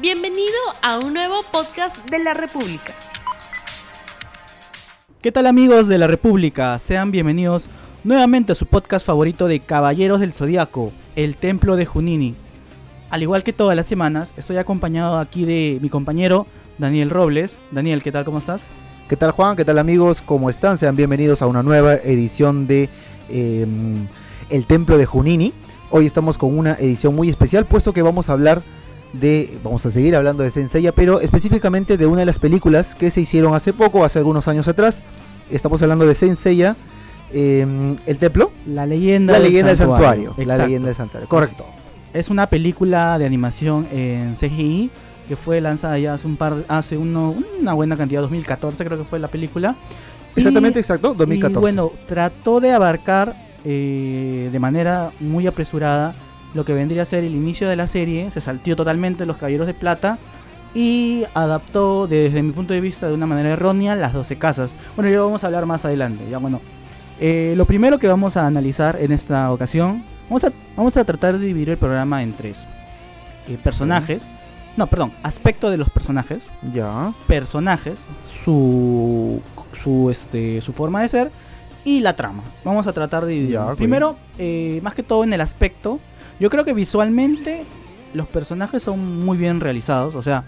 Bienvenido a un nuevo podcast de la República. ¿Qué tal amigos de la República? Sean bienvenidos nuevamente a su podcast favorito de Caballeros del Zodiaco, El Templo de Junini. Al igual que todas las semanas, estoy acompañado aquí de mi compañero Daniel Robles. Daniel, ¿qué tal? ¿Cómo estás? ¿Qué tal Juan? ¿Qué tal amigos? ¿Cómo están? Sean bienvenidos a una nueva edición de eh, El Templo de Junini. Hoy estamos con una edición muy especial, puesto que vamos a hablar de, vamos a seguir hablando de Senseiya, pero específicamente de una de las películas que se hicieron hace poco, hace algunos años atrás. Estamos hablando de Senseiya, eh, el templo, La leyenda, la del leyenda del santuario, la leyenda del santuario, correcto. Es una película de animación en CGI que fue lanzada ya hace un par, hace uno, una buena cantidad, 2014 creo que fue la película. Y- Exactamente, exacto, 2014. Y bueno, trató de abarcar eh, de manera muy apresurada lo que vendría a ser el inicio de la serie, se saltió totalmente los Caballeros de Plata y adaptó desde mi punto de vista de una manera errónea las 12 casas. Bueno, ya vamos a hablar más adelante, ya bueno. Eh, lo primero que vamos a analizar en esta ocasión, vamos a, vamos a tratar de dividir el programa en tres. Eh, personajes, no, perdón, aspecto de los personajes, ya, personajes, su, su, este, su forma de ser y la trama. Vamos a tratar de dividir. Ya. Primero, eh, más que todo en el aspecto, yo creo que visualmente los personajes son muy bien realizados. O sea,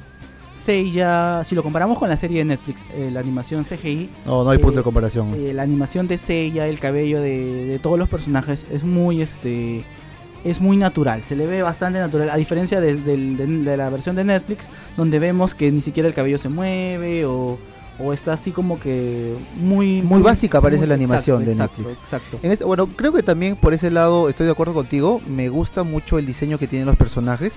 Seiya, si lo comparamos con la serie de Netflix, eh, la animación CGI, no, no hay punto Eh, de comparación. eh, la animación de Seiya, el cabello de, de todos los personajes es muy este es muy natural, se le ve bastante natural, a diferencia de- de la versión de Netflix, donde vemos que ni siquiera el cabello se mueve o, o está así como que muy... Muy básica parece muy- la animación de exacto, Netflix. Exacto. En este- bueno, creo que también por ese lado estoy de acuerdo contigo. Me gusta mucho el diseño que tienen los personajes.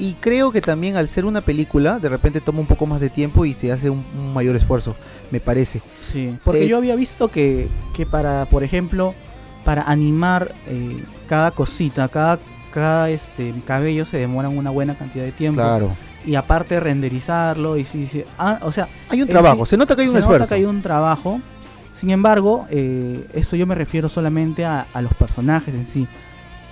Y creo que también al ser una película, de repente toma un poco más de tiempo y se hace un, un mayor esfuerzo, me parece. Sí, porque Eh, yo había visto que, que para, por ejemplo, para animar eh, cada cosita, cada, cada este cabello se demoran una buena cantidad de tiempo. Claro. Y aparte renderizarlo y sí, sí. Ah, o sea, Hay un trabajo, sí, se nota que hay se un nota esfuerzo. que hay un trabajo. Sin embargo, eh, esto yo me refiero solamente a, a los personajes en sí,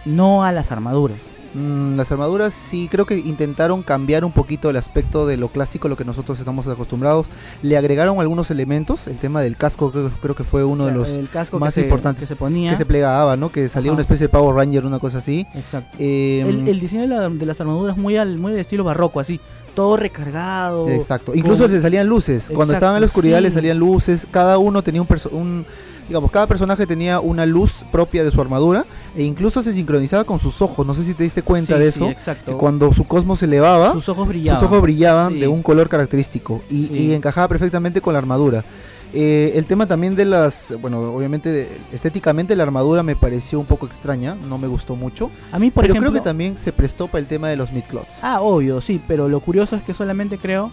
no a las armaduras. Mm, las armaduras sí creo que intentaron cambiar un poquito el aspecto de lo clásico, lo que nosotros estamos acostumbrados. Le agregaron algunos elementos, el tema del casco creo, creo que fue uno de los el casco más que se, importantes que se ponía. que se plegaba, ¿no? Que salía Ajá. una especie de Power Ranger, una cosa así. Exacto. Eh, El, el diseño de, la- de las armaduras muy al muy de estilo barroco, así, todo recargado. Exacto. Incluso con- se salían luces. Cuando estaban en la oscuridad sí. le salían luces. Cada uno tenía un, un digamos, cada personaje tenía una luz propia de su armadura e incluso se sincronizaba con sus ojos. No sé si te diste cuenta Sí, de sí, eso. exacto. que cuando su cosmos se elevaba, sus ojos brillaban. sus ojos brillaban Sí. de un color característico y, Sí. y encajaba perfectamente con la armadura. Eh, el tema también de las, bueno, obviamente de- estéticamente la armadura me pareció un poco extraña, no me gustó mucho, A mí, por pero ejemplo, creo que también se prestó para el tema de los midclots. Ah, obvio, sí, pero lo curioso es que solamente creo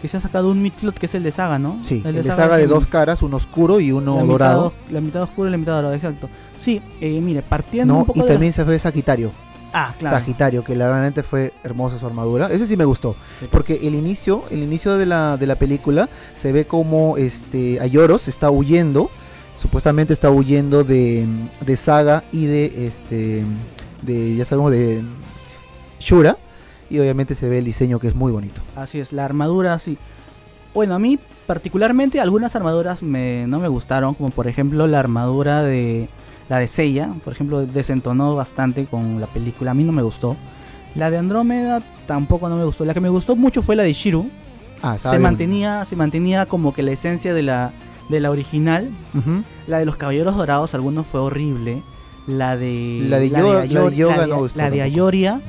que se ha sacado un midcloth que es el de Saga, ¿no? Sí, el de saga, Saga de es el- dos caras, uno oscuro y uno la mitad dorado. la mitad oscura y la mitad dorada, exacto. Sí, eh, mire, partiendo No, un poco y de también se fue Sagitario. Ah, claro. Sagitario, que realmente fue hermosa su armadura. Ese sí me gustó. Porque el inicio, el inicio de la, de la película se ve como este Ayoros está huyendo. Supuestamente está huyendo de, de Saga y de este de ya sabemos de Shura. Y obviamente se ve el diseño que es muy bonito. Así es, la armadura, sí. Bueno, a mí particularmente algunas armaduras me, no me gustaron, como por ejemplo la armadura de la de Seiya, por ejemplo, desentonó bastante con la película, a mí no me gustó. La de Andrómeda tampoco no me gustó. La que me gustó mucho fue la de Shiru. Ah, Se bien. mantenía, se mantenía como que la esencia de la, de la original. La de los caballeros dorados, algunos fue horrible. La de. La de Yo- la de Yoga la de- no gustó La de. Ayoria,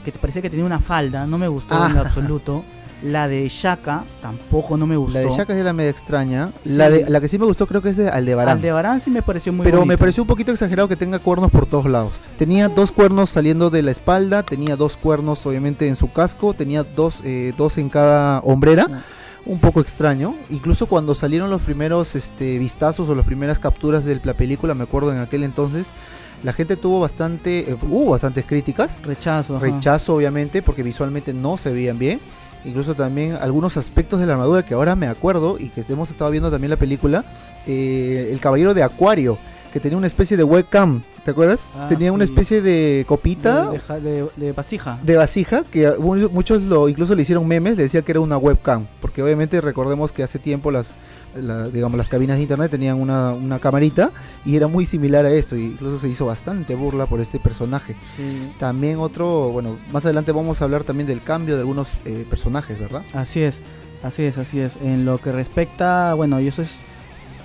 que te parecía que tenía una falda, no me gustó en Ah. lo absoluto. La de Shaka tampoco no me gustó. La de Shaka era media extraña. Sí. La, de, la que sí me gustó creo que es de Aldebarán. Aldebarán sí me pareció muy Pero me pareció un poquito exagerado que tenga cuernos por todos lados. Tenía dos cuernos saliendo de la espalda, tenía dos cuernos obviamente en su casco, tenía dos, eh, dos en cada hombrera. Un poco extraño. Incluso cuando salieron los primeros este, vistazos o las primeras capturas de la película, me acuerdo en aquel entonces, la gente tuvo bastante, eh, hubo bastantes críticas. Rechazo. ajá. Rechazo obviamente porque visualmente no se veían bien. Incluso también algunos aspectos de la armadura que ahora me acuerdo y que hemos estado viendo también la película. eh, el caballero de Acuario que tenía una especie de webcam, ¿te acuerdas? Ah, tenía una especie de copita De, de ja- de- de vasija. de vasija que muchos lo incluso le hicieron memes, le decía que era una webcam, porque obviamente recordemos que hace tiempo las la- digamos las cabinas de internet tenían una, una camarita y era muy similar a esto, y incluso se hizo bastante burla por este personaje. Sí. También otro, bueno, más adelante vamos a hablar también del cambio de algunos eh, personajes, ¿verdad? Así es, así es, así es. En lo que respecta, bueno, y eso es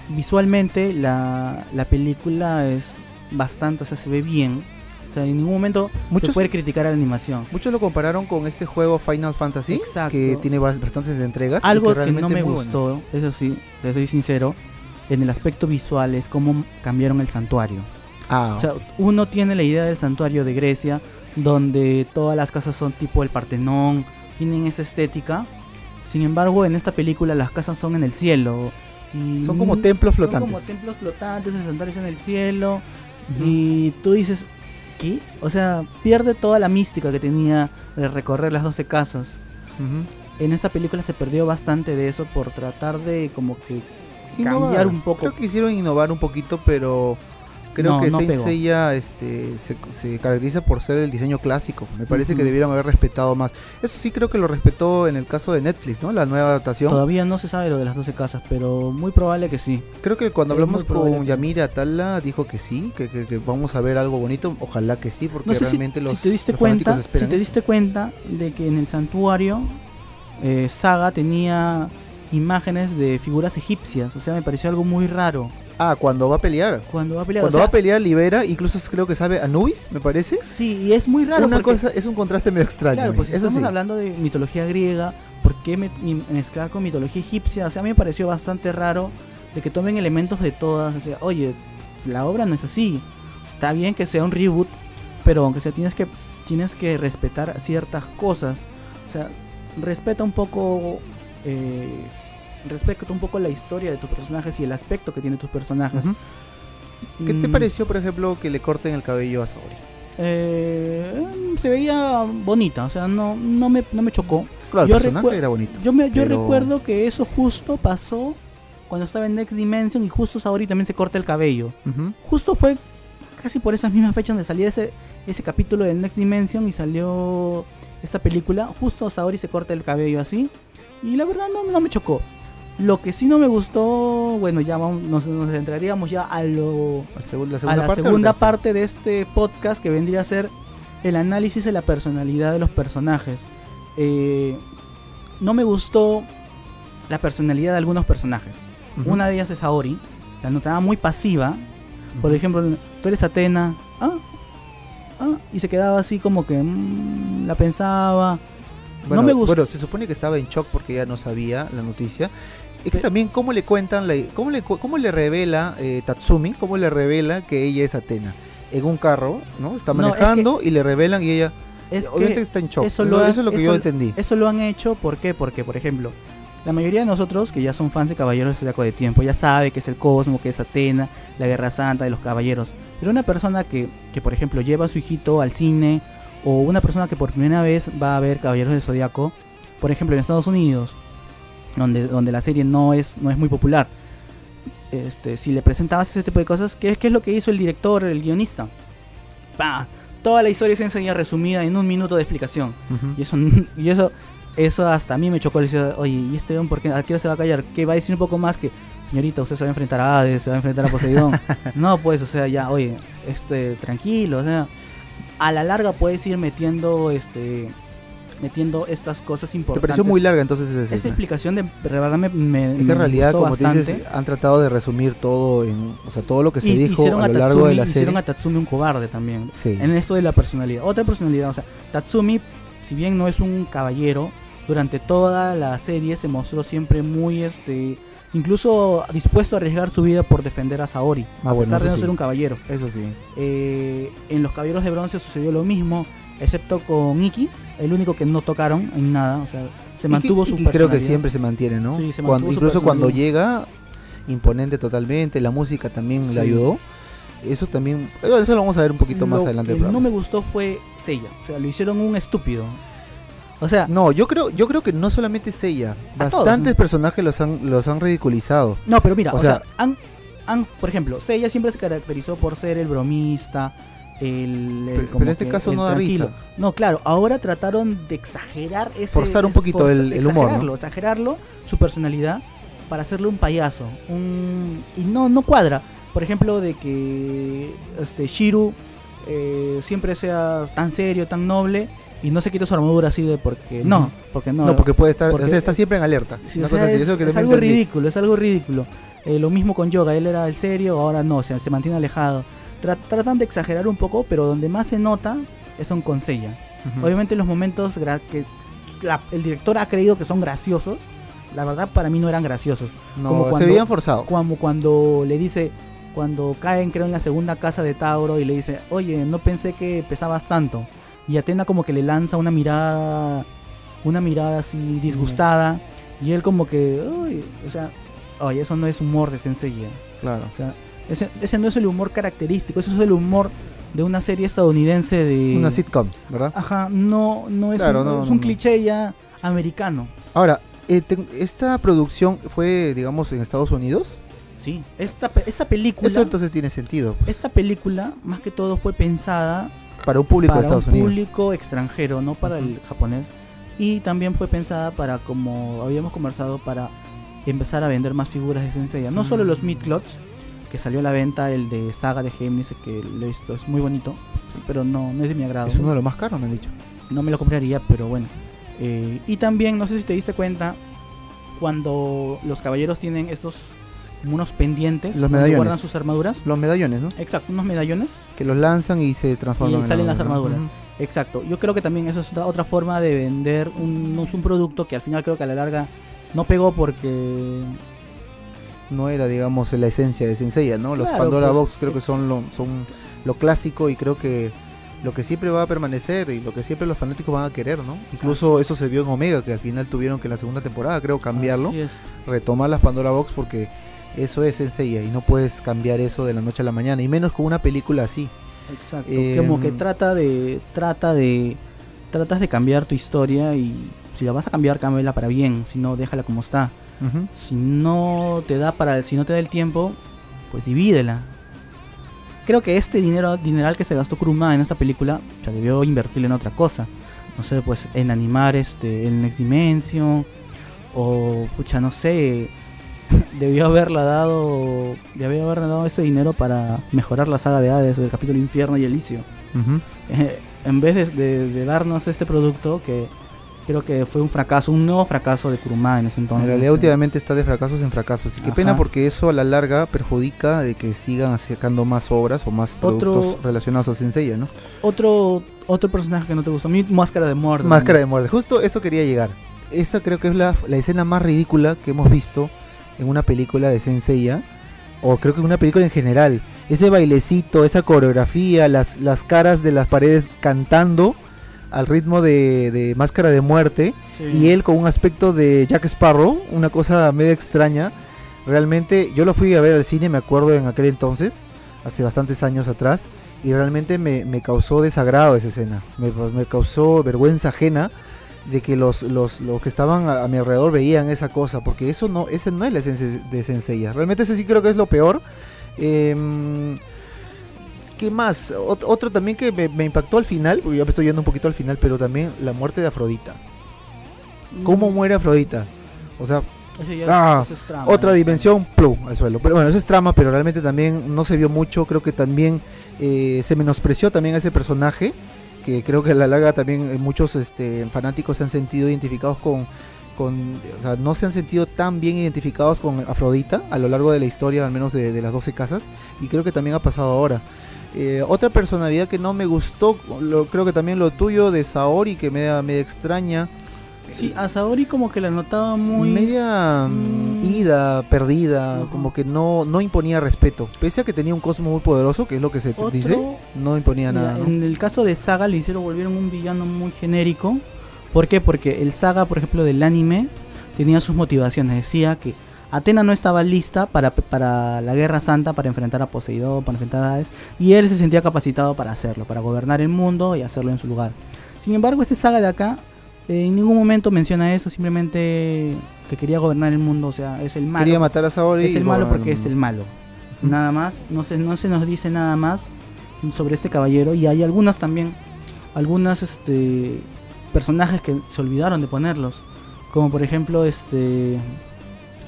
visualmente la, la película es bastante, o sea, se ve bien. Sea, en ningún momento Muchos- se puede criticar a la animación. Muchos lo compararon con este juego Final Fantasy, Exacto. que tiene bas- bastantes entregas. Algo que, no me bueno. gustó, eso sí, te soy sincero, en el aspecto visual es cómo cambiaron el santuario. Ah, O sea, uno tiene la idea del santuario de Grecia, donde todas las casas son tipo el Partenón, tienen esa estética. Sin embargo, en esta película las casas son en el cielo. Y Son como templos Son flotantes. como templos flotantes, el santuario está en el cielo. Y tú dices, O sea, pierde toda la mística que tenía de recorrer las 12 casas. En esta película se perdió bastante de eso por tratar de como que Innovar. cambiar un poco. Creo que quisieron innovar un poquito, pero creo No, que no Saint este, se, se caracteriza por ser el diseño clásico. Me parece que debieron haber respetado más. Eso sí creo que lo respetó en el caso de Netflix, ¿no? La nueva adaptación. Todavía no se sabe lo de las 12 casas, pero muy probable que sí. Creo que cuando Es hablamos con Yamira Atala dijo que sí, que, que- que vamos a ver algo bonito. Ojalá que sí, porque No sé si, realmente los, si te diste los cuenta, si te eso. diste cuenta de que en el santuario eh, Saga tenía imágenes de figuras egipcias, o sea, me pareció algo muy raro. Ah, cuando va a pelear. Cuando va a pelear, Cuando o va a pelear libera, incluso creo que sabe Anubis, me parece. sí, y es muy raro Una cosa es un contraste medio extraño. claro, pues si eso estamos sí. hablando de mitología griega, ¿por qué me- mezclar con mitología egipcia? O sea, a mí me pareció bastante raro de que tomen elementos de todas, o sea, oye, la obra no es así. Está bien que sea un reboot, pero aunque sea tienes que tienes que respetar ciertas cosas. O sea, respeta un poco eh, respeta un poco la historia de tus personajes y el aspecto que tienen tus personajes. ¿Qué te Mm, pareció, por ejemplo, que le corten el cabello a Saori? eh, se veía bonita, o sea, no, no, me, no me chocó. Claro, Yo el personaje era bonito. Yo, me, yo Pero- recuerdo que eso justo pasó cuando estaba en Next Dimension y justo Saori también se corta el cabello. Justo fue casi por esas mismas fechas donde salía ese, ese capítulo de Next Dimension y salió esta película. Justo Saori se corta el cabello así. Y la verdad no, no me chocó. Lo que sí no me gustó, bueno, ya vamos, nos, nos entraríamos ya a, lo, la a segunda la parte. segunda parte de este podcast que vendría a ser el análisis de la personalidad de los personajes. Eh, no me gustó la personalidad de algunos personajes. Una de ellas es Saori, la notaba muy pasiva. Por ejemplo, tú eres Atena, ah, ah, y se quedaba así como que mm, la pensaba. Bueno, no me gustó. Bueno, se supone que estaba en shock porque ya no sabía la noticia. Es que también cómo le cuentan, la, cómo, le, cómo le revela eh, Tatsumi, cómo le revela que ella es Atena. En un carro, ¿no? Está No, es que- manejando y le revelan y ella es obviamente que está en shock. eso Eso, lo ha- eso es lo que eso- yo entendí. eso lo han hecho, ¿por qué? Porque, por ejemplo, la mayoría de nosotros que ya son fans de Caballeros de Zodiaco de Tiempo ya sabe que es el Cosmo, que es Atena, la Guerra Santa de los Caballeros. Pero una persona que, que, por ejemplo, lleva a su hijito al cine o una persona que por primera vez va a ver Caballeros del Zodiaco, por ejemplo, en Estados Unidos, donde, donde la serie no es, no es muy popular, este, si le presentabas ese tipo de cosas, ¿qué, qué es lo que hizo el director, el guionista? ¡Pah! Toda la historia se enseña resumida en un minuto de explicación. Ujú. Y eso, y eso, eso hasta a mí me chocó. Le decía, oye, ¿y este hombre por qué? ¿A qué se va a callar? ¿Qué va a decir un poco más que, señorita, usted se va a enfrentar a Hades, se va a enfrentar a Poseidón? no, pues, o sea, ya, oye, este, tranquilo, o sea, a la larga puedes ir metiendo, este, metiendo estas cosas ¿Te importantes. pareció muy larga entonces esa explicación de de verdad me, me, Es que en realidad, como te bastante. dices, han tratado de resumir todo en, o sea, todo lo que se Y dijo hicieron a lo Tatsumi, largo de la hicieron serie. a Tatsumi un cobarde también. Sí. en esto de la personalidad. Otra personalidad, o sea, Tatsumi, si bien no es un caballero, durante toda la serie se mostró siempre muy, este, incluso dispuesto a arriesgar su vida por defender a Saori, Ah, a bueno, pesar de no sí. ser un caballero. Eso sí. Eh, en los Caballeros de Bronce sucedió lo mismo, excepto con Iki, el único que no tocaron en nada, o sea, se mantuvo Iki- su Iki creo que siempre se mantiene, ¿no? Sí, se Cuando- incluso cuando llega, imponente totalmente, la música también Sí. le ayudó. Eso también, eso lo vamos a ver un poquito más Lo adelante. que del no me gustó fue Seiya, o sea, lo hicieron un estúpido. O sea, No, yo creo, yo creo que no solamente es ella. Todos, Bastantes ¿no? personajes los han, los han ridiculizado. No, pero mira, O o, sea- sea, han, han, por ejemplo, Seiya siempre se caracterizó por ser el bromista, el, el Pero- como pero en este que caso no da tranquilo. risa. No, claro, ahora trataron de exagerar ese Forzar un poquito el- el humor, ¿no? exagerarlo, su personalidad para hacerle un payaso, un y no no cuadra. Por ejemplo, de que este Shiru eh, siempre sea tan serio, tan noble y no se quite su armadura así de porque no, porque no. No, porque puede estar, porque- o sea, está siempre en alerta. Sí, Una o sea, cosa así, es, eso que es también algo entendí. ridículo, es algo ridículo. Eh, lo mismo con Yoga, él era el serio, ahora no, o sea, se mantiene alejado. Tra- tratan de exagerar un poco, pero donde más se nota es en con Seiya. Ujú. Obviamente los momentos que la- el director ha creído que son graciosos, la verdad para mí no eran graciosos. No, como se cuando- veían forzados. Como cuando le dice, cuando caen creo en la segunda casa de Tauro y le dice, oye, no pensé que pesabas tanto. Y Atena como que le lanza una mirada, una mirada así disgustada. Y él como que, "Uy", o sea, oye, eso no es humor de Senseiya. Claro. O sea, ese, ese no es el humor característico, ese es el humor de una serie estadounidense de... Una sitcom, ¿verdad? Ajá, no, no es Claro, un, no, es un no. cliché ya americano. Ahora, eh, esta producción fue, digamos, en Estados Unidos. Sí, esta, esta película... Eso entonces tiene sentido. Esta película, más que todo, fue pensada Para un público para de Estados un Unidos. público extranjero, no para el japonés. Y también fue pensada para, como habíamos conversado, para empezar a vender más figuras de Senseiya. No solo Mm. los Midclots, que salió a la venta, el de Saga de Géminis, que lo he visto, es muy bonito, sí, pero no, no es de mi agrado. Es uno ¿no? de los más caros, me han dicho. No me lo compraría, pero bueno. Eh, y también, no sé si te diste cuenta, cuando los caballeros tienen estos unos pendientes Los medallones. guardan sus armaduras. Los medallones, ¿no? Exacto, unos medallones. Que los lanzan y se transforman Y en salen las armadura. armaduras. Exacto. Yo creo que también eso es otra, forma de vender un, un producto que al final creo que a la larga no pegó porque No era, digamos, la esencia de Senseiya, ¿no? Los Pandora pues, Box creo que son lo, son lo clásico y creo que lo que siempre va a permanecer y lo que siempre los fanáticos van a querer, ¿no? Incluso eso se vio en Omega, que al final tuvieron que en la segunda temporada, creo, cambiarlo, retomar las Pandora Box porque eso es Senseiya y no puedes cambiar eso de la noche a la mañana, y menos con una película así. Exacto. Eh, como que trata de trata de tratas de cambiar tu historia y si la vas a cambiar cámbiala para bien, si no déjala como está. Si no te da para si no te da el tiempo, pues divídela. Creo que este dinero dineral que se gastó Kuruma en esta película, se debió invertirlo en otra cosa. No sé, pues en animar este el Next Dimension o pucha, no sé, debió haberla dado debió haber dado ese dinero para mejorar la saga de Hades del capítulo Infierno y Elicio. Eh, en vez de, de- de darnos este producto que creo que fue un fracaso, un nuevo fracaso de Kuruma en ese entonces. En realidad últimamente está de fracasos en fracasos y qué Ajá. pena porque eso a la larga perjudica de que sigan sacando más obras o más Otro- productos relacionados a Senseiya, ¿no? Otro, otro personaje que no te gustó. A mí, Máscara de Muerte. Máscara de muerte. Justo eso quería llegar. Esa creo que es la, la escena más ridícula que hemos visto en una película de Senseiya. O creo que en una película en general. Ese bailecito, esa coreografía, las, las caras de las paredes cantando al ritmo de, de Máscara de Muerte. Sí. Y él con un aspecto de Jack Sparrow, una cosa medio extraña. Realmente yo lo fui a ver al cine, me acuerdo en aquel entonces, hace bastantes años atrás, y realmente me, me causó desagrado esa escena. Me, me causó vergüenza ajena de que los, los, los que estaban a, a mi alrededor veían esa cosa, porque eso no, ese no es la esencia de. Realmente ese sí creo que es lo peor. Em, ¿Qué más? Ot- otro también que me, me impactó al final, porque yo me estoy yendo un poquito al final, pero también la muerte de Afrodita. ¿Cómo Mm, muere Afrodita? O sea, Ah, es trama, otra ¿no? dimensión, plum, al suelo. Pero bueno, eso es trama, pero realmente también no se vio mucho. Creo que también eh, se menospreció también a ese personaje, que creo que a la larga también eh, muchos este, fanáticos se han sentido identificados con, con, o sea, no se han sentido tan bien identificados con Afrodita a lo largo de la historia, al menos de, de las 12 casas, y creo que también ha pasado ahora. Eh, otra personalidad que no me gustó, lo, creo que también lo tuyo de Saori, que me da media extraña. Sí, a Saori como que la notaba muy. media mm, ida, perdida, como que no, no imponía respeto. Pese a que tenía un cosmo muy poderoso, que es lo que se te Otro- dice, no imponía nada. ¿no? En el caso de Saga le hicieron volvieron un villano muy genérico. ¿Por qué? Porque el Saga, por ejemplo, del anime tenía sus motivaciones. Decía que Atena no estaba lista para, para la Guerra Santa, para enfrentar a Poseidón, para enfrentar a Hades, y él se sentía capacitado para hacerlo, para gobernar el mundo y hacerlo en su lugar. Sin embargo, este Saga de acá eh, en ningún momento menciona eso, simplemente que quería gobernar el mundo, o sea, es el malo. Quería matar a Saori. es el malo porque es el malo. Nada más, no se, no se nos dice nada más sobre este caballero y hay algunas también, algunas este personajes que se olvidaron de ponerlos, como por ejemplo este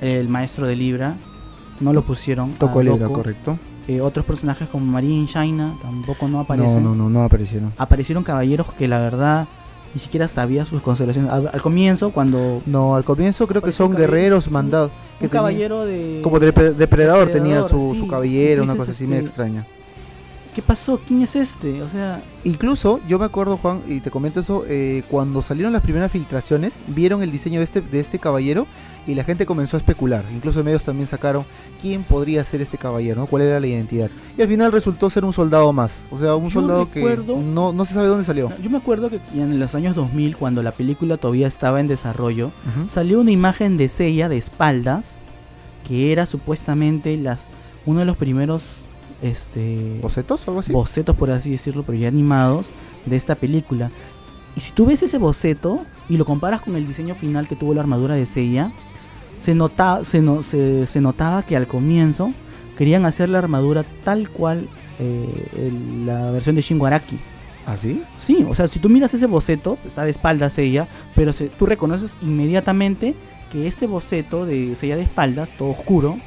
el maestro de Libra, no lo pusieron. Tocó a Libra, correcto. Eh, otros personajes como Marin Shaina tampoco no aparecen. No, no, no, no aparecieron. Aparecieron caballeros que la verdad ni siquiera sabía sus constelaciones. Al, al comienzo, cuando No, al comienzo creo que son caballero- guerreros mandados. Que un tenía- caballero de como depre- depredador, tenía su, sí. su cabellera, una cosa así medio este, extraña. ¿Qué pasó? ¿Quién es este? O sea, Incluso, yo me acuerdo, Juan, y te comento eso, eh, cuando salieron las primeras filtraciones, vieron el diseño de este, de este caballero y la gente comenzó a especular. Incluso medios también sacaron quién podría ser este caballero, ¿no? cuál era la identidad. Y al final resultó ser un soldado más. O sea, un Yo soldado que no, no se sabe dónde salió. yo me acuerdo que en los años 2000, cuando la película todavía estaba en desarrollo, salió una imagen de Seiya de espaldas, que era supuestamente las uno de los primeros este ¿Bocetos o algo así? bocetos, por así decirlo, pero ya animados, de esta película. Y si tú ves ese boceto y lo comparas con el diseño final que tuvo la armadura de Seiya, se, nota, se, no- se, se notaba que al comienzo querían hacer la armadura tal cual eh, el- la versión de Shingo Araki. ¿Ah, sí? Sí, o sea, si tú miras ese boceto, está de espaldas Seiya, pero se- tú reconoces inmediatamente que este boceto de Seiya de espaldas, todo oscuro,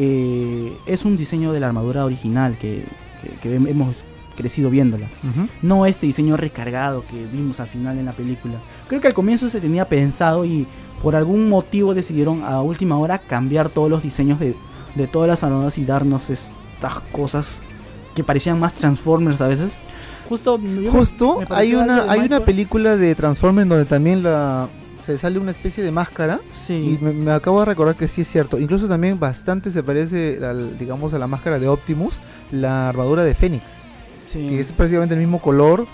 eh, es un diseño de la armadura original que, que- que hemos crecido viéndola. Ujú. No este diseño recargado que vimos al final en la película. Creo que al comienzo se tenía pensado y por algún motivo decidieron a última hora cambiar todos los diseños de, de todas las armaduras y darnos estas cosas que parecían más Transformers a veces. Justo, me- Justo me hay una, hay una película de Transformers donde también la se sale una especie de máscara Sí. y me, me acabo de recordar que sí es cierto. Incluso también bastante se parece al, digamos a la máscara de Optimus, la armadura de Fénix, sí. que es prácticamente el mismo color.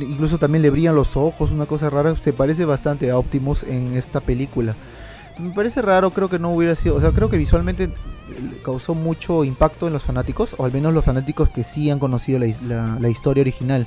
Incluso también le brillan los ojos, una cosa rara. Se parece bastante a Optimus en esta película. Me parece raro, creo que no hubiera sido. O sea, creo que visualmente causó mucho impacto en los fanáticos, o al menos los fanáticos que sí han conocido la- la historia original.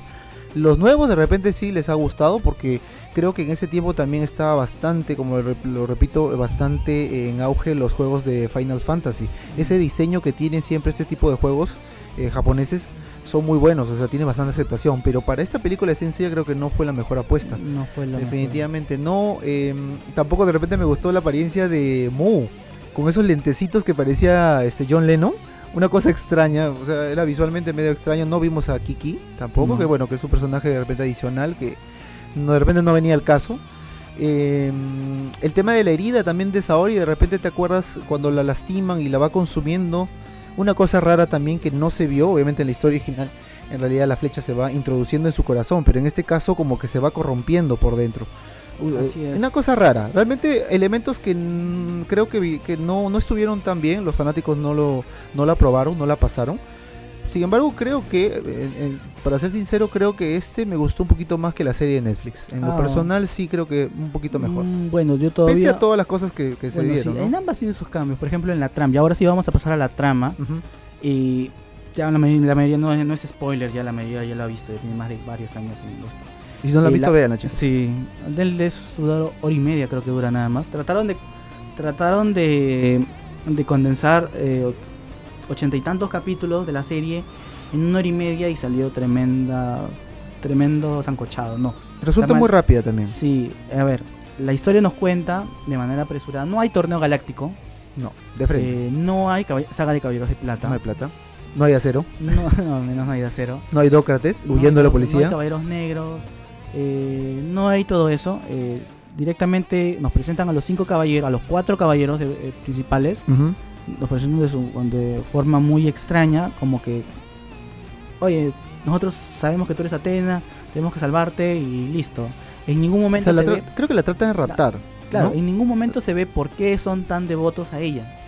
Los nuevos de repente sí les ha gustado porque creo que en ese tiempo también estaba bastante, como lo rep- lo repito, bastante en auge los juegos de Final Fantasy. Ese diseño que tienen siempre este tipo de juegos eh, japoneses son muy buenos, o sea, tiene bastante aceptación. Pero para esta película de Sensei creo que no fue la mejor apuesta. no fue la Definitivamente no. eh, tampoco de repente me gustó la apariencia de Mu. Con esos lentecitos que parecía este John Lennon. Una cosa extraña. O sea, era visualmente medio extraño. No vimos a Kiki tampoco. No. Que bueno, que es un personaje de repente adicional. Que no, de repente no venía al caso. Eh, el tema de la herida también de Saori. De repente te acuerdas cuando la lastiman y la va consumiendo. Una cosa rara también que no se vio. Obviamente en la historia original. En realidad la flecha se va introduciendo en su corazón. Pero en este caso como que se va corrompiendo por dentro. Así es. Una cosa rara. Realmente elementos que creo que, vi- que no, no estuvieron tan bien. Los fanáticos no lo no la aprobaron, no la pasaron. Sin embargo, creo que, eh, eh, para ser sincero, creo que este me gustó un poquito más que la serie de Netflix. En lo Ah. personal sí creo que un poquito mejor. Mm, bueno, yo todavía... Pese a todas las cosas que, que se Bueno, dieron. sí, ¿no? en ambas tiene sus cambios. Por ejemplo, en la trama. Y ahora sí vamos a pasar a la trama. Ujú. Y ya la, la mayoría no es, no es spoiler, ya la mayoría ya la ha visto, tiene más de varios años en esto. Y si no la han Eh, visto, la- vean, chicos. Sí, del de dura hora y media creo que dura nada más. Trataron de trataron de, de condensar eh, ochenta y tantos capítulos de la serie en una hora y media y salió tremenda tremendo zancochado, no. Resulta muy rápida también. Sí, a ver, la historia nos cuenta de manera apresurada. No hay torneo galáctico, No, de frente. eh, no hay saga de caballeros de plata. no hay plata. No hay acero. No, no, menos no hay de acero. No hay Dócrates No, huyendo de la no, No policía. hay caballeros negros. Eh, no hay todo eso. eh, directamente nos presentan a los cinco caballeros, a los cuatro caballeros de- eh, principales. Nos presentan de, su- de forma muy extraña, como que, oye, nosotros sabemos que tú eres Atena, tenemos que salvarte y listo. En ningún O momento sea, se ve, creo que la tratan de raptar. claro, ¿no? en ningún momento se ve por qué son tan devotos a ella.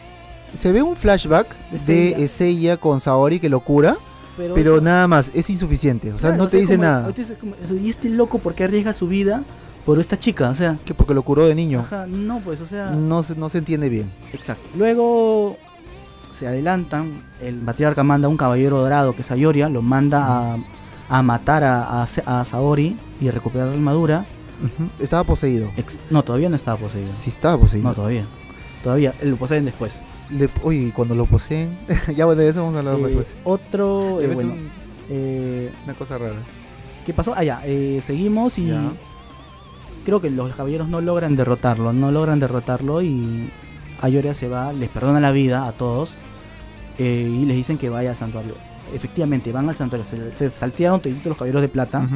Se ve un flashback De de Seiya con Saori que lo cura, Pero, nada más, es insuficiente. O sea, claro, no te dice como- nada. como- y este loco, ¿por qué arriesga su vida por esta chica? O sea, Que porque lo curó de niño. Ajá, no, pues, o sea. No se, no se entiende bien. Exacto. Luego se adelantan, el patriarca manda a un caballero dorado que es Ayoria, lo manda a, a matar a, a, a Saori y recuperar la armadura. Estaba poseído. Ex- no, todavía no estaba poseído. Sí estaba poseído. No, todavía. Todavía, lo poseen después. Le- oye, cuando lo poseen. ya bueno, de eso vamos a hablar Eh, después. otro, eh, bueno, un- eh, una cosa rara. ¿qué pasó? Ah, ya, eh, seguimos y Ya. creo que los caballeros no logran derrotarlo, no logran derrotarlo y Ayoria se va, les perdona la vida a todos y les dicen que vaya al santuario. Efectivamente, van al santuario, se, se saltearon toditos los caballeros de plata,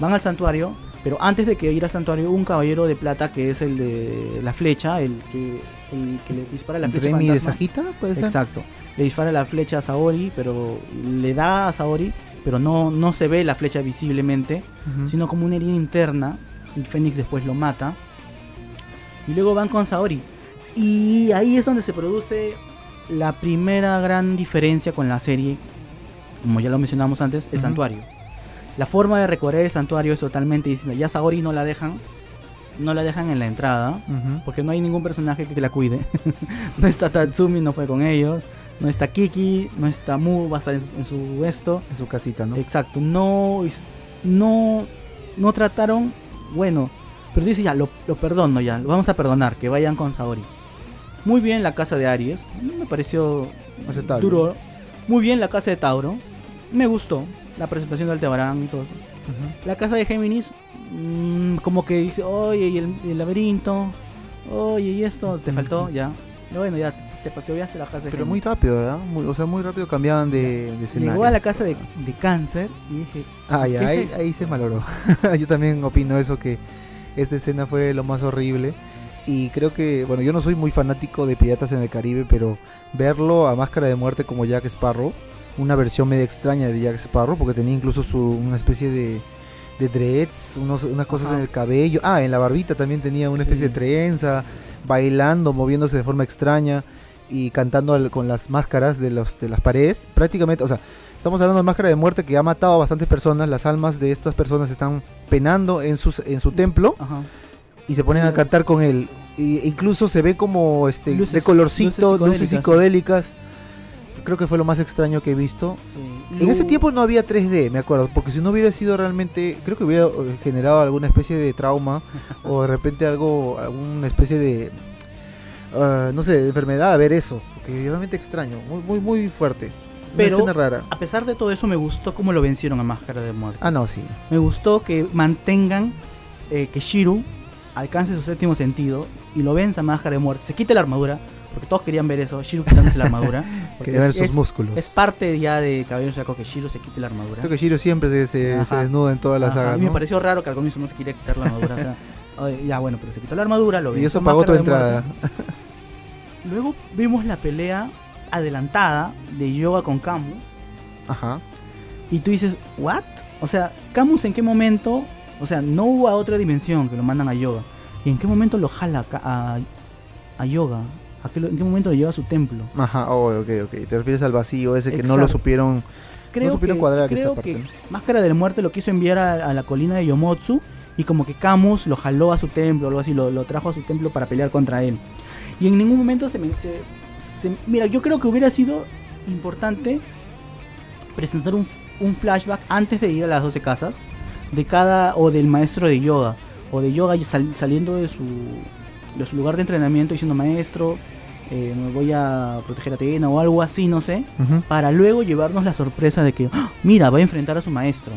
van al santuario, pero antes de que ir al santuario, un caballero de plata que es el de la flecha, el que, el que le dispara la flecha. Remy de. Sajita, puede ser. Exacto. Le dispara la flecha a Saori, pero le da a Saori, pero no, no se ve la flecha visiblemente, sino como una herida interna. Y Fénix después lo mata. Y luego van con Saori. Y ahí es donde se produce la primera gran diferencia con la serie. Como ya lo mencionamos antes, el santuario. La forma de recorrer el santuario es totalmente distinta. Ya Saori no la dejan. No la dejan en la entrada. Porque no hay ningún personaje que la cuide. no está Tatsumi, no fue con ellos. No está Kiki, no está Mu, va a estar en, en su esto. En su casita, ¿no? Exacto, no, no, no trataron, bueno, pero dice ya, lo, lo perdono ya, lo vamos a perdonar, que vayan con Saori. Muy bien la casa de Aries, me pareció Aceptable. duro. Muy bien la casa de Tauro, me gustó la presentación del Altebarán y todo eso. La casa de Géminis, mm, como que dice, oye, y el, y el laberinto, oye, y esto, te faltó, ya. Bueno, ya, te, te, te olvidaste la casa de Pero muy rápido, ¿verdad? Muy, o sea, muy rápido cambiaban de, de escenario. Llegó a la casa de, de Cáncer y dije, Ah, ya, ¿Qué es ahí, ahí se malogró. yo también opino eso, que esta escena fue lo más horrible. Y creo que, bueno, yo no soy muy fanático de Piratas en el Caribe, pero verlo a máscara de muerte como Jack Sparrow, una versión media extraña de Jack Sparrow, porque tenía incluso su, una especie de, de dreads, unos, unas cosas Ajá. en el cabello. Ah, en la barbita también tenía una especie Sí. de trenza, bailando, moviéndose de forma extraña y cantando al- con las máscaras de, los, de las paredes. Prácticamente, o sea, Estamos hablando de Máscara de Muerte que ha matado a bastantes personas. Las almas de estas personas están penando en, sus, en su templo Ajá. y se ponen a cantar con él. Y incluso se ve como este Luces- de colorcito, luces luces psicodélicas. Creo que fue lo más extraño que he visto. Sí. En ese tiempo no había 3D, me acuerdo, porque si no hubiera sido realmente, creo que hubiera eh, generado alguna especie de trauma o de repente algo, alguna especie de, ah, no sé, de enfermedad a ver eso, es realmente extraño, muy, muy, muy fuerte. Una Pero- escena rara. A pesar de todo eso, me gustó cómo lo vencieron a Máscara de Muerte. Ah, no, sí. Me gustó que mantengan eh, que Shiru alcance su séptimo sentido y lo venza a Máscara de Muerte. Se quite la armadura, porque todos querían ver eso, Shiru quitándose la armadura. porque es, sus es- músculos. es parte ya de Caballero Saco que Shiru se quite la armadura. Creo que Shiro siempre se, se, Ajá. se desnuda en todas las sagas. Mí me ¿no? pareció raro que al comienzo no se quería quitar la armadura. o sea, ya bueno, pero se quitó la armadura, lo Y eso pagó tu entrada. Luego vimos la pelea adelantada de Yoga con Camus. Ajá. Y tú dices, ¿what? O sea, Camus en qué momento, o sea, no hubo a otra dimensión que lo mandan a yoga. ¿Y en qué momento lo jala a, a yoga? ¿A qué ¿En qué momento lo lleva a su templo? Ajá, oh, ok, ok. Te refieres al vacío ese que no lo supieron. Creo supieron que, cuadrar esa creo parte, que ¿no? Máscara del Muerte lo quiso enviar a, a la colina de Yomotsu y como que Camus lo jaló a su templo, algo así, lo, lo trajo a su templo para pelear contra él. Y en ningún momento se, me- se- se- Mira, yo creo que hubiera sido importante presentar un, flashback antes de ir a las 12 casas de cada o del maestro de yoga o de yoga sal- saliendo de su de su lugar de entrenamiento diciendo maestro eh, me voy a proteger a Atena o algo así no sé para luego llevarnos la sorpresa de que ¡ah! mira va a enfrentar a su maestro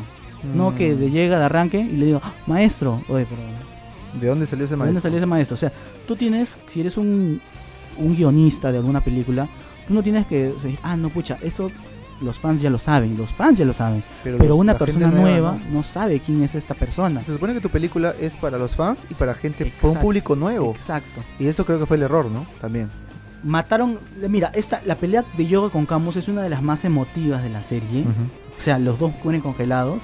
no que Mm. de llega de arranque y le digo "Ah, maestro oye pero ¿De dónde salió ese ¿de maestro? dónde salió ese maestro? O sea, tú tienes, si eres un, un guionista de alguna película, tú no tienes que decir, ah, no, pucha, eso los fans ya lo saben, los fans ya lo saben, pero los- una persona nueva ¿no? ¿no? sabe quién es esta persona. Se supone que tu película es para los fans y para gente, para un Exacto. público nuevo. Exacto. Y eso creo que fue el error, ¿no? También. Mataron, mira, esta, la pelea de yoga con Camus es una de las más emotivas de la serie. O sea, los dos mueren congelados.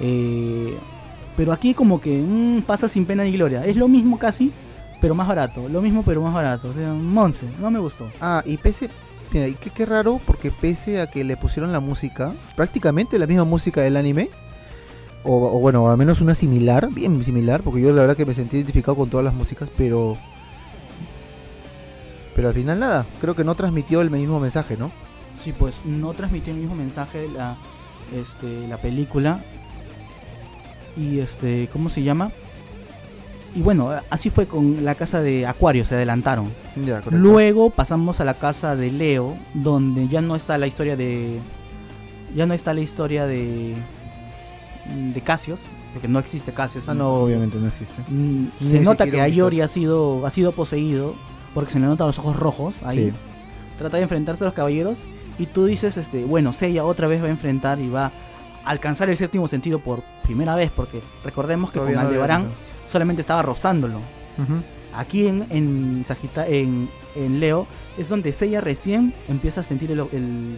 Eh, pero aquí como que mm, pasa sin pena ni gloria. Es lo mismo casi, pero más barato. Lo mismo, pero más barato. O sea, Monse, no me gustó. Ah, y pese. Mira, y qué, qué raro, porque pese a que le pusieron la música, prácticamente la misma música del anime, o, o bueno, al menos una similar, bien similar, porque yo la verdad que me sentí identificado con todas las músicas, pero. Pero al final nada, creo que no transmitió el mismo mensaje, ¿no? Sí, pues no transmitió el mismo mensaje la, este, la película. Y este, ¿cómo se llama? y bueno, así fue con la casa de Acuario, se adelantaron. Ya. Luego pasamos a la casa de Leo, donde ya no está la historia de. Ya no está la historia de. de Casios, porque no existe Casios. Ah, no, obviamente no existe. Mm, Se nota que Ayori ha sido, ha sido poseído, porque se le notan los ojos rojos ahí. Sí. Trata de enfrentarse a los caballeros, y tú dices, este, bueno, Seiya otra vez va a enfrentar y va a alcanzar el séptimo sentido por primera vez, porque recordemos que Todavía con no Aldebarán había solamente estaba rozándolo. Ujú. Aquí en, en, Sagita- en, en Leo es donde Seiya recién empieza a sentir el, el-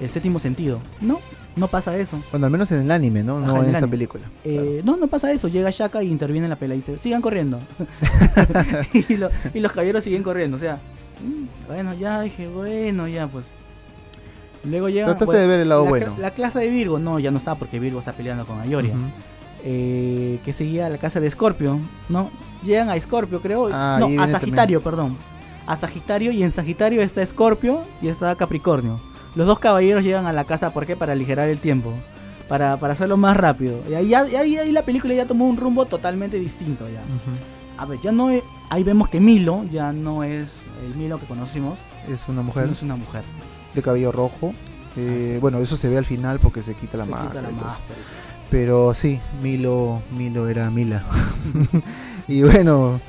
el séptimo sentido. No, no pasa eso. Bueno, al menos en el anime, ¿no? Ajá, no en esta anime. película. Eh, No, no pasa eso. Llega Shaka y interviene en la pelea y dice, sigan corriendo. y, lo- y los caballeros siguen corriendo. O sea, mm, bueno, ya dije, bueno, ya pues. Luego llega... Trataste bueno, de ver el lado la, bueno. La clase de Virgo, no, ya no está porque Virgo está peleando con Ayoria. Eh, que seguía la casa de Scorpio, ¿no? Llegan a Scorpio, creo. Ah, no, a Sagitario, perdón. A Sagitario y en Sagitario está Scorpio y está Capricornio. Los dos caballeros llegan a la casa, ¿por qué? Para aligerar el tiempo. Para, para hacerlo más rápido. Y ahí, ahí, ahí la película ya tomó un rumbo totalmente distinto ya. Ujú. A ver, ya no ahí vemos que Milo ya no es el Milo que conocimos, Es una mujer es una mujer. de cabello rojo. Eh, Ah, sí. Bueno, eso se ve al final porque se quita la Se quita la máscara. Pero sí, Milo, Milo era Mila. y bueno,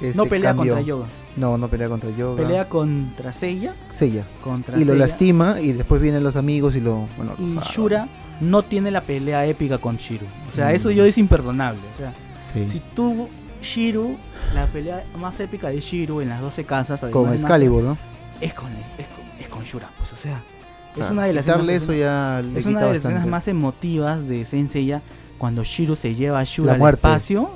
este, No pelea cambió. contra Yoga. No, no pelea contra Yoga. Pelea contra Seiya, Seiya. contra Y lo lastima y después vienen los amigos y lo... Bueno, y. Shura no tiene la pelea épica con Shiru. O sea, Mm. eso yo es imperdonable. O sea, Sí. si tú, Shiru, la pelea más épica de Shiru en las 12 casas, Con Excalibur, ¿no? es con, es, con, es con Shura, pues, o sea, es Claro, una de las escenas, eso ya le es una de las escenas más emotivas de Senseiya cuando Shiru se lleva a Shura al espacio.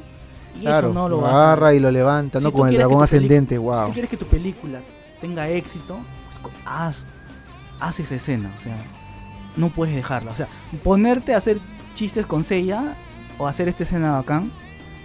Y Claro, eso no lo lo vas a- agarra y lo levanta, Si ¿no? Con el dragón ascendente, Si wow. tú quieres que tu película tenga éxito, pues, haz, haz esa escena, o sea, no puedes dejarla. O sea, ponerte a hacer chistes con Seiya o hacer esta escena bacán,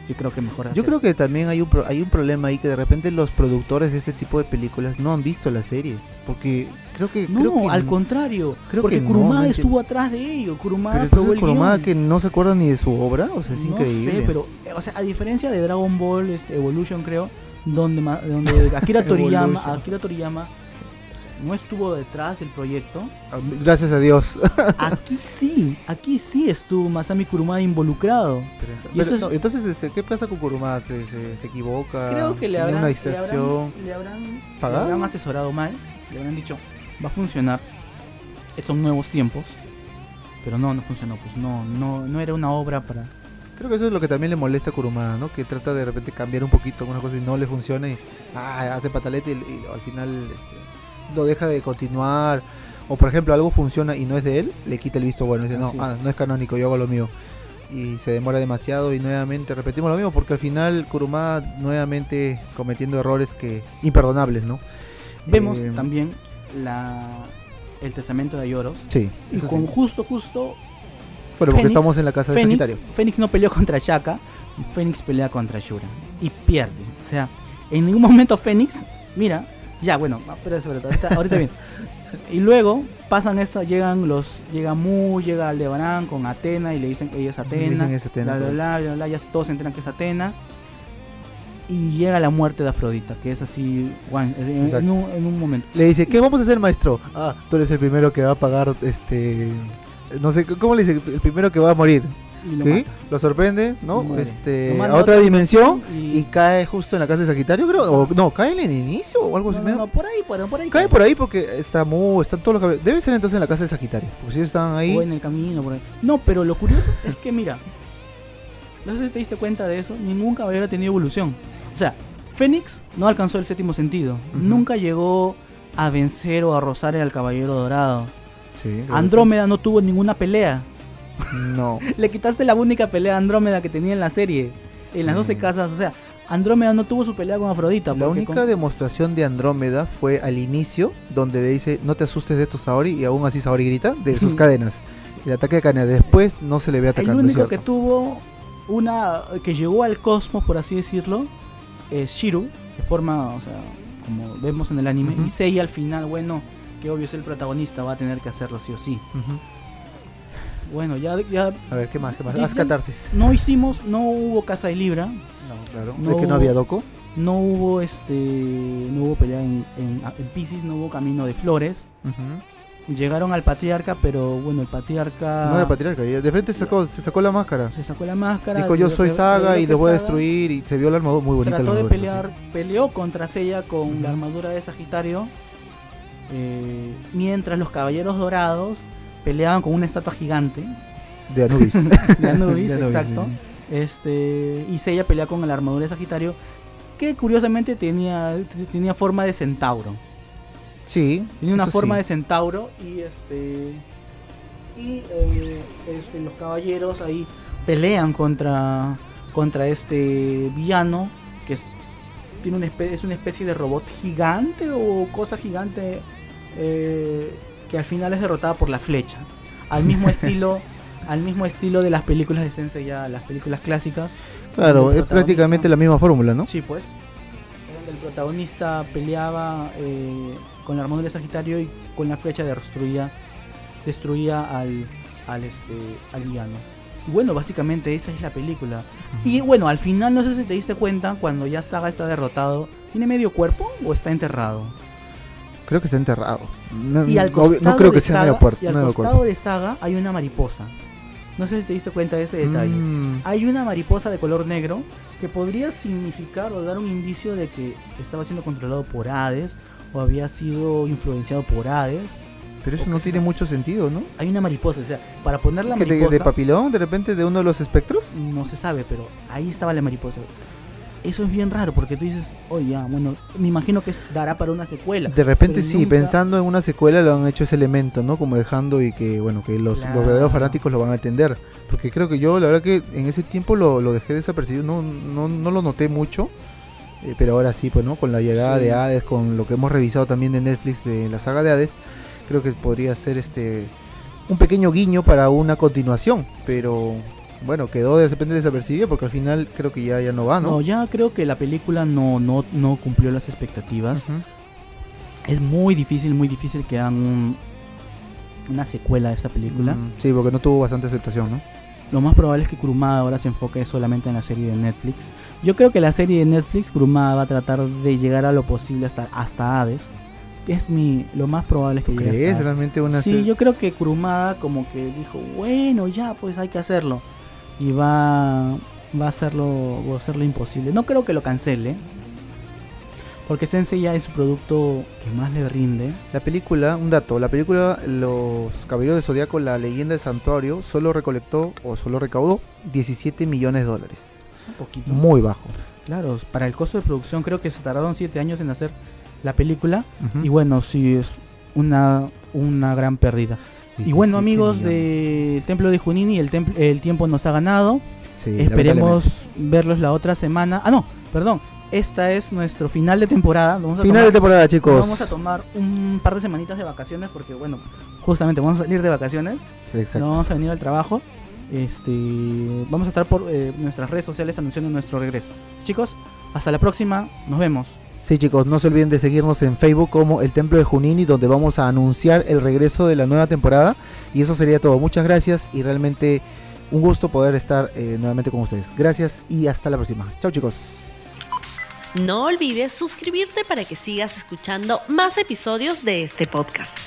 yo creo que mejor Yo creo eso. que también hay un, pro- hay un problema ahí que de repente los productores de este tipo de películas no han visto la serie. Porque creo que... No, creo que al contrario, creo porque que Kurumada no estuvo atrás de ello, Kurumada Pero probó el Kurumada guion. que no se acuerda ni de su obra, o sea, es no increíble. sé, pero, o sea, a diferencia de Dragon Ball este, Evolution, creo, donde, donde Akira Toriyama. Akira Toriyama o sea, no estuvo detrás del proyecto, Ah, Gracias a Dios. Aquí sí, aquí sí estuvo Masami Kurumada involucrado. Y eso Pero, es- no, entonces, este, ¿qué pasa con Kurumada? ¿Se, se, se equivoca? Creo que le ¿Tiene habrán, una le distracción? habrán, le habrán- le habrán asesorado mal, le habrán dicho, va a funcionar, son nuevos tiempos, pero no, no funcionó, pues no, no, no era una obra para... Creo que eso es lo que también le molesta a Kurumada, ¿no? Que trata de repente cambiar un poquito alguna cosa y no le funciona y ah, hace patalete y, y al final este, lo deja de continuar. O por ejemplo, algo funciona y no es de él, le quita el visto bueno. Dice, no, ah, no es canónico, yo hago lo mío. Y se demora demasiado y nuevamente repetimos lo mismo porque al final Kurumada nuevamente cometiendo errores que imperdonables, ¿no? Vemos Eh, también la, el testamento de Ayoros, Sí, y con sí. justo, justo, Bueno, porque Fénix- estamos en la casa de Fénix, Sagitario. Fénix no peleó contra Shaka, Fénix pelea contra Shura y pierde. O sea, en ningún momento Fénix, mira, ya bueno, ah, pero sobre todo, ahorita, ahorita bien. Y luego pasan esto, llegan los, llega Mu, llega Aldebarán con Atena y le dicen que ella es Atena, Dicen es Atena, bla, bla, bla, bla, ya todos se enteran que es Atena. Y llega la muerte de Afrodita, que es así, en, un, en un momento. Le dice, ¿qué vamos a hacer, maestro? Ah, tú eres el primero que va a pagar, este... No sé, ¿cómo le dice? El primero que va a morir. Y lo ¿Sí? Lo sorprende, ¿no? Muere. Este, a otra dimensión y, y cae justo en la casa de Sagitario, creo. O, no, cae en el inicio o algo así. no, no, medio- no, por ahí, por, por ahí. Cae por ahí porque está muy, están todos los. Debe ser entonces en la casa de Sagitario. Porque si ellos estaban ahí. O en el camino, por ahí. No, pero lo curioso es que, mira, no sé si te diste cuenta de eso, ningún caballero ha tenido evolución. O sea, Fénix no alcanzó el séptimo sentido. Nunca llegó a vencer o a rozar al caballero dorado. Sí, Andrómeda no tuvo ninguna pelea. No. Le quitaste la única pelea a Andrómeda que tenía en la serie. En las Sí. 12 casas, o sea, Andrómeda no tuvo su pelea con Afrodita. La única con- demostración de Andrómeda fue al inicio, donde le dice, no te asustes de esto, Saori, y aún así Saori grita, de sus cadenas. El ataque de cadena. Después no se le ve El atacando. único ¿cierto? que tuvo una que llegó al cosmos, por así decirlo, es Shiru, de forma, o sea, como vemos en el anime, Ujú. y Seiya al final, bueno, que obvio es el protagonista, va a tener que hacerlo sí o sí. Bueno, ya, ya A ver, ¿qué más? ¿Qué más? Haz catarsis. no hicimos, no hubo Casa de Libra, No, claro. No ¿Es que no había Doco? no hubo este, no hubo pelea en, en, en Pisces, no hubo Camino de Flores. Llegaron al patriarca, pero bueno, el patriarca No era patriarca. De frente se sacó, se sacó la máscara. se sacó la máscara. Dijo, yo soy Saga y les voy a destruir. Y se vio la armadura muy bonita. la Trató de armadura, pelear, sí. peleó contra Sella con la armadura de Sagitario, eh, mientras los caballeros dorados peleaban con una estatua gigante De Anubis. de Anubis, De exacto. sí. Este, y Seiya pelea con la armadura de Sagitario, que curiosamente tenía, tenía forma de centauro. Sí. Tenía una forma sí. de centauro y este y eh, este, los caballeros ahí pelean contra contra este villano que es tiene una especie, es una especie de robot gigante o cosa gigante eh, que al final es derrotada por la flecha al mismo estilo al mismo estilo de las películas de Sensei ya las películas clásicas Claro, es prácticamente la misma fórmula, ¿no? Sí, pues. Protagonista peleaba eh, con la armadura de Sagitario y con la flecha destruía, destruía al, al, este, al villano. Y bueno, básicamente esa es la película. Y bueno, al final no sé si te diste cuenta, cuando ya Saga está derrotado, ¿tiene medio cuerpo o está enterrado? Creo que está enterrado. No, Y al no- no costado, creo que sea medio puerto. y al medio costado cuerpo. de Saga hay una mariposa. No sé si te diste cuenta de ese detalle. Mm, Hay una mariposa de color negro que podría significar o dar un indicio de que estaba siendo controlado por Hades o había sido influenciado por Hades. pero eso ¿o no tiene mucho sentido, ¿no? Hay una mariposa, o sea, para poner la ¿Que de, mariposa de papilón, de repente, de uno de los espectros? no se sabe, pero ahí estaba la mariposa. Eso es bien raro porque tú dices, oye, ya, bueno, me imagino que dará para una secuela. De repente sí, nunca- pensando en una secuela lo han hecho ese elemento, ¿no? Como dejando y que, bueno, que los, los verdaderos fanáticos lo van a entender. Porque creo que yo, la verdad que en ese tiempo lo, lo dejé desapercibido, no, no, no lo noté mucho. eh, pero ahora sí, pues, ¿no? Con la llegada Sí. de Hades, con lo que hemos revisado también de Netflix de la saga de Hades, creo que podría ser este un pequeño guiño para una continuación. Pero bueno, quedó de repente desapercibido porque al final creo que ya, ya no va, No, ¿no? ya creo que la película no, no, no cumplió las expectativas. Es muy difícil, muy difícil que hagan un- una secuela de esta película. Mm, Sí, porque no tuvo bastante aceptación, ¿no? Lo más probable es que Kurumada ahora se enfoque solamente en la serie de Netflix. Yo creo que la serie de Netflix, Kurumada va a tratar de llegar a lo posible hasta, hasta Hades. Que es mi, lo más probable es que llegue ¿Crees hasta realmente una Sí, yo creo que Kurumada como que dijo, bueno, ya, pues hay que hacerlo. Y va, va a hacerlo, va a hacerlo imposible. No creo que lo cancele. Porque Sensei ya es su producto que más le rinde. La película, un dato, la película Los Caballeros de Zodíaco, la leyenda del santuario, solo recolectó o solo recaudó 17 millones de dólares. Un poquito. Muy bajo. Claro, para el costo de producción creo que se tardaron 7 años en hacer la película. Y bueno, sí, es una, una gran pérdida. Sí, y sí, bueno, 7 amigos del Templo de Junini, el, templo- el tiempo nos ha ganado. Sí, Esperemos verlos la otra semana. Ah, no, perdón. Esta es nuestro final de temporada. Vamos a Final de tomar, temporada, chicos. Vamos a tomar un par de semanitas de vacaciones porque, bueno, justamente vamos a salir de vacaciones. Sí, exacto. No vamos a venir al trabajo. Este, vamos a estar por eh, nuestras redes sociales anunciando nuestro regreso. Chicos, hasta la próxima. Nos vemos. Sí, chicos, no se olviden de seguirnos en Facebook como El Templo de Junini, donde vamos a anunciar el regreso de la nueva temporada. Y eso sería todo. Muchas gracias y realmente un gusto poder estar eh, nuevamente con ustedes. Gracias y hasta la próxima. Chao, chicos. No olvides suscribirte para que sigas escuchando más episodios de este podcast.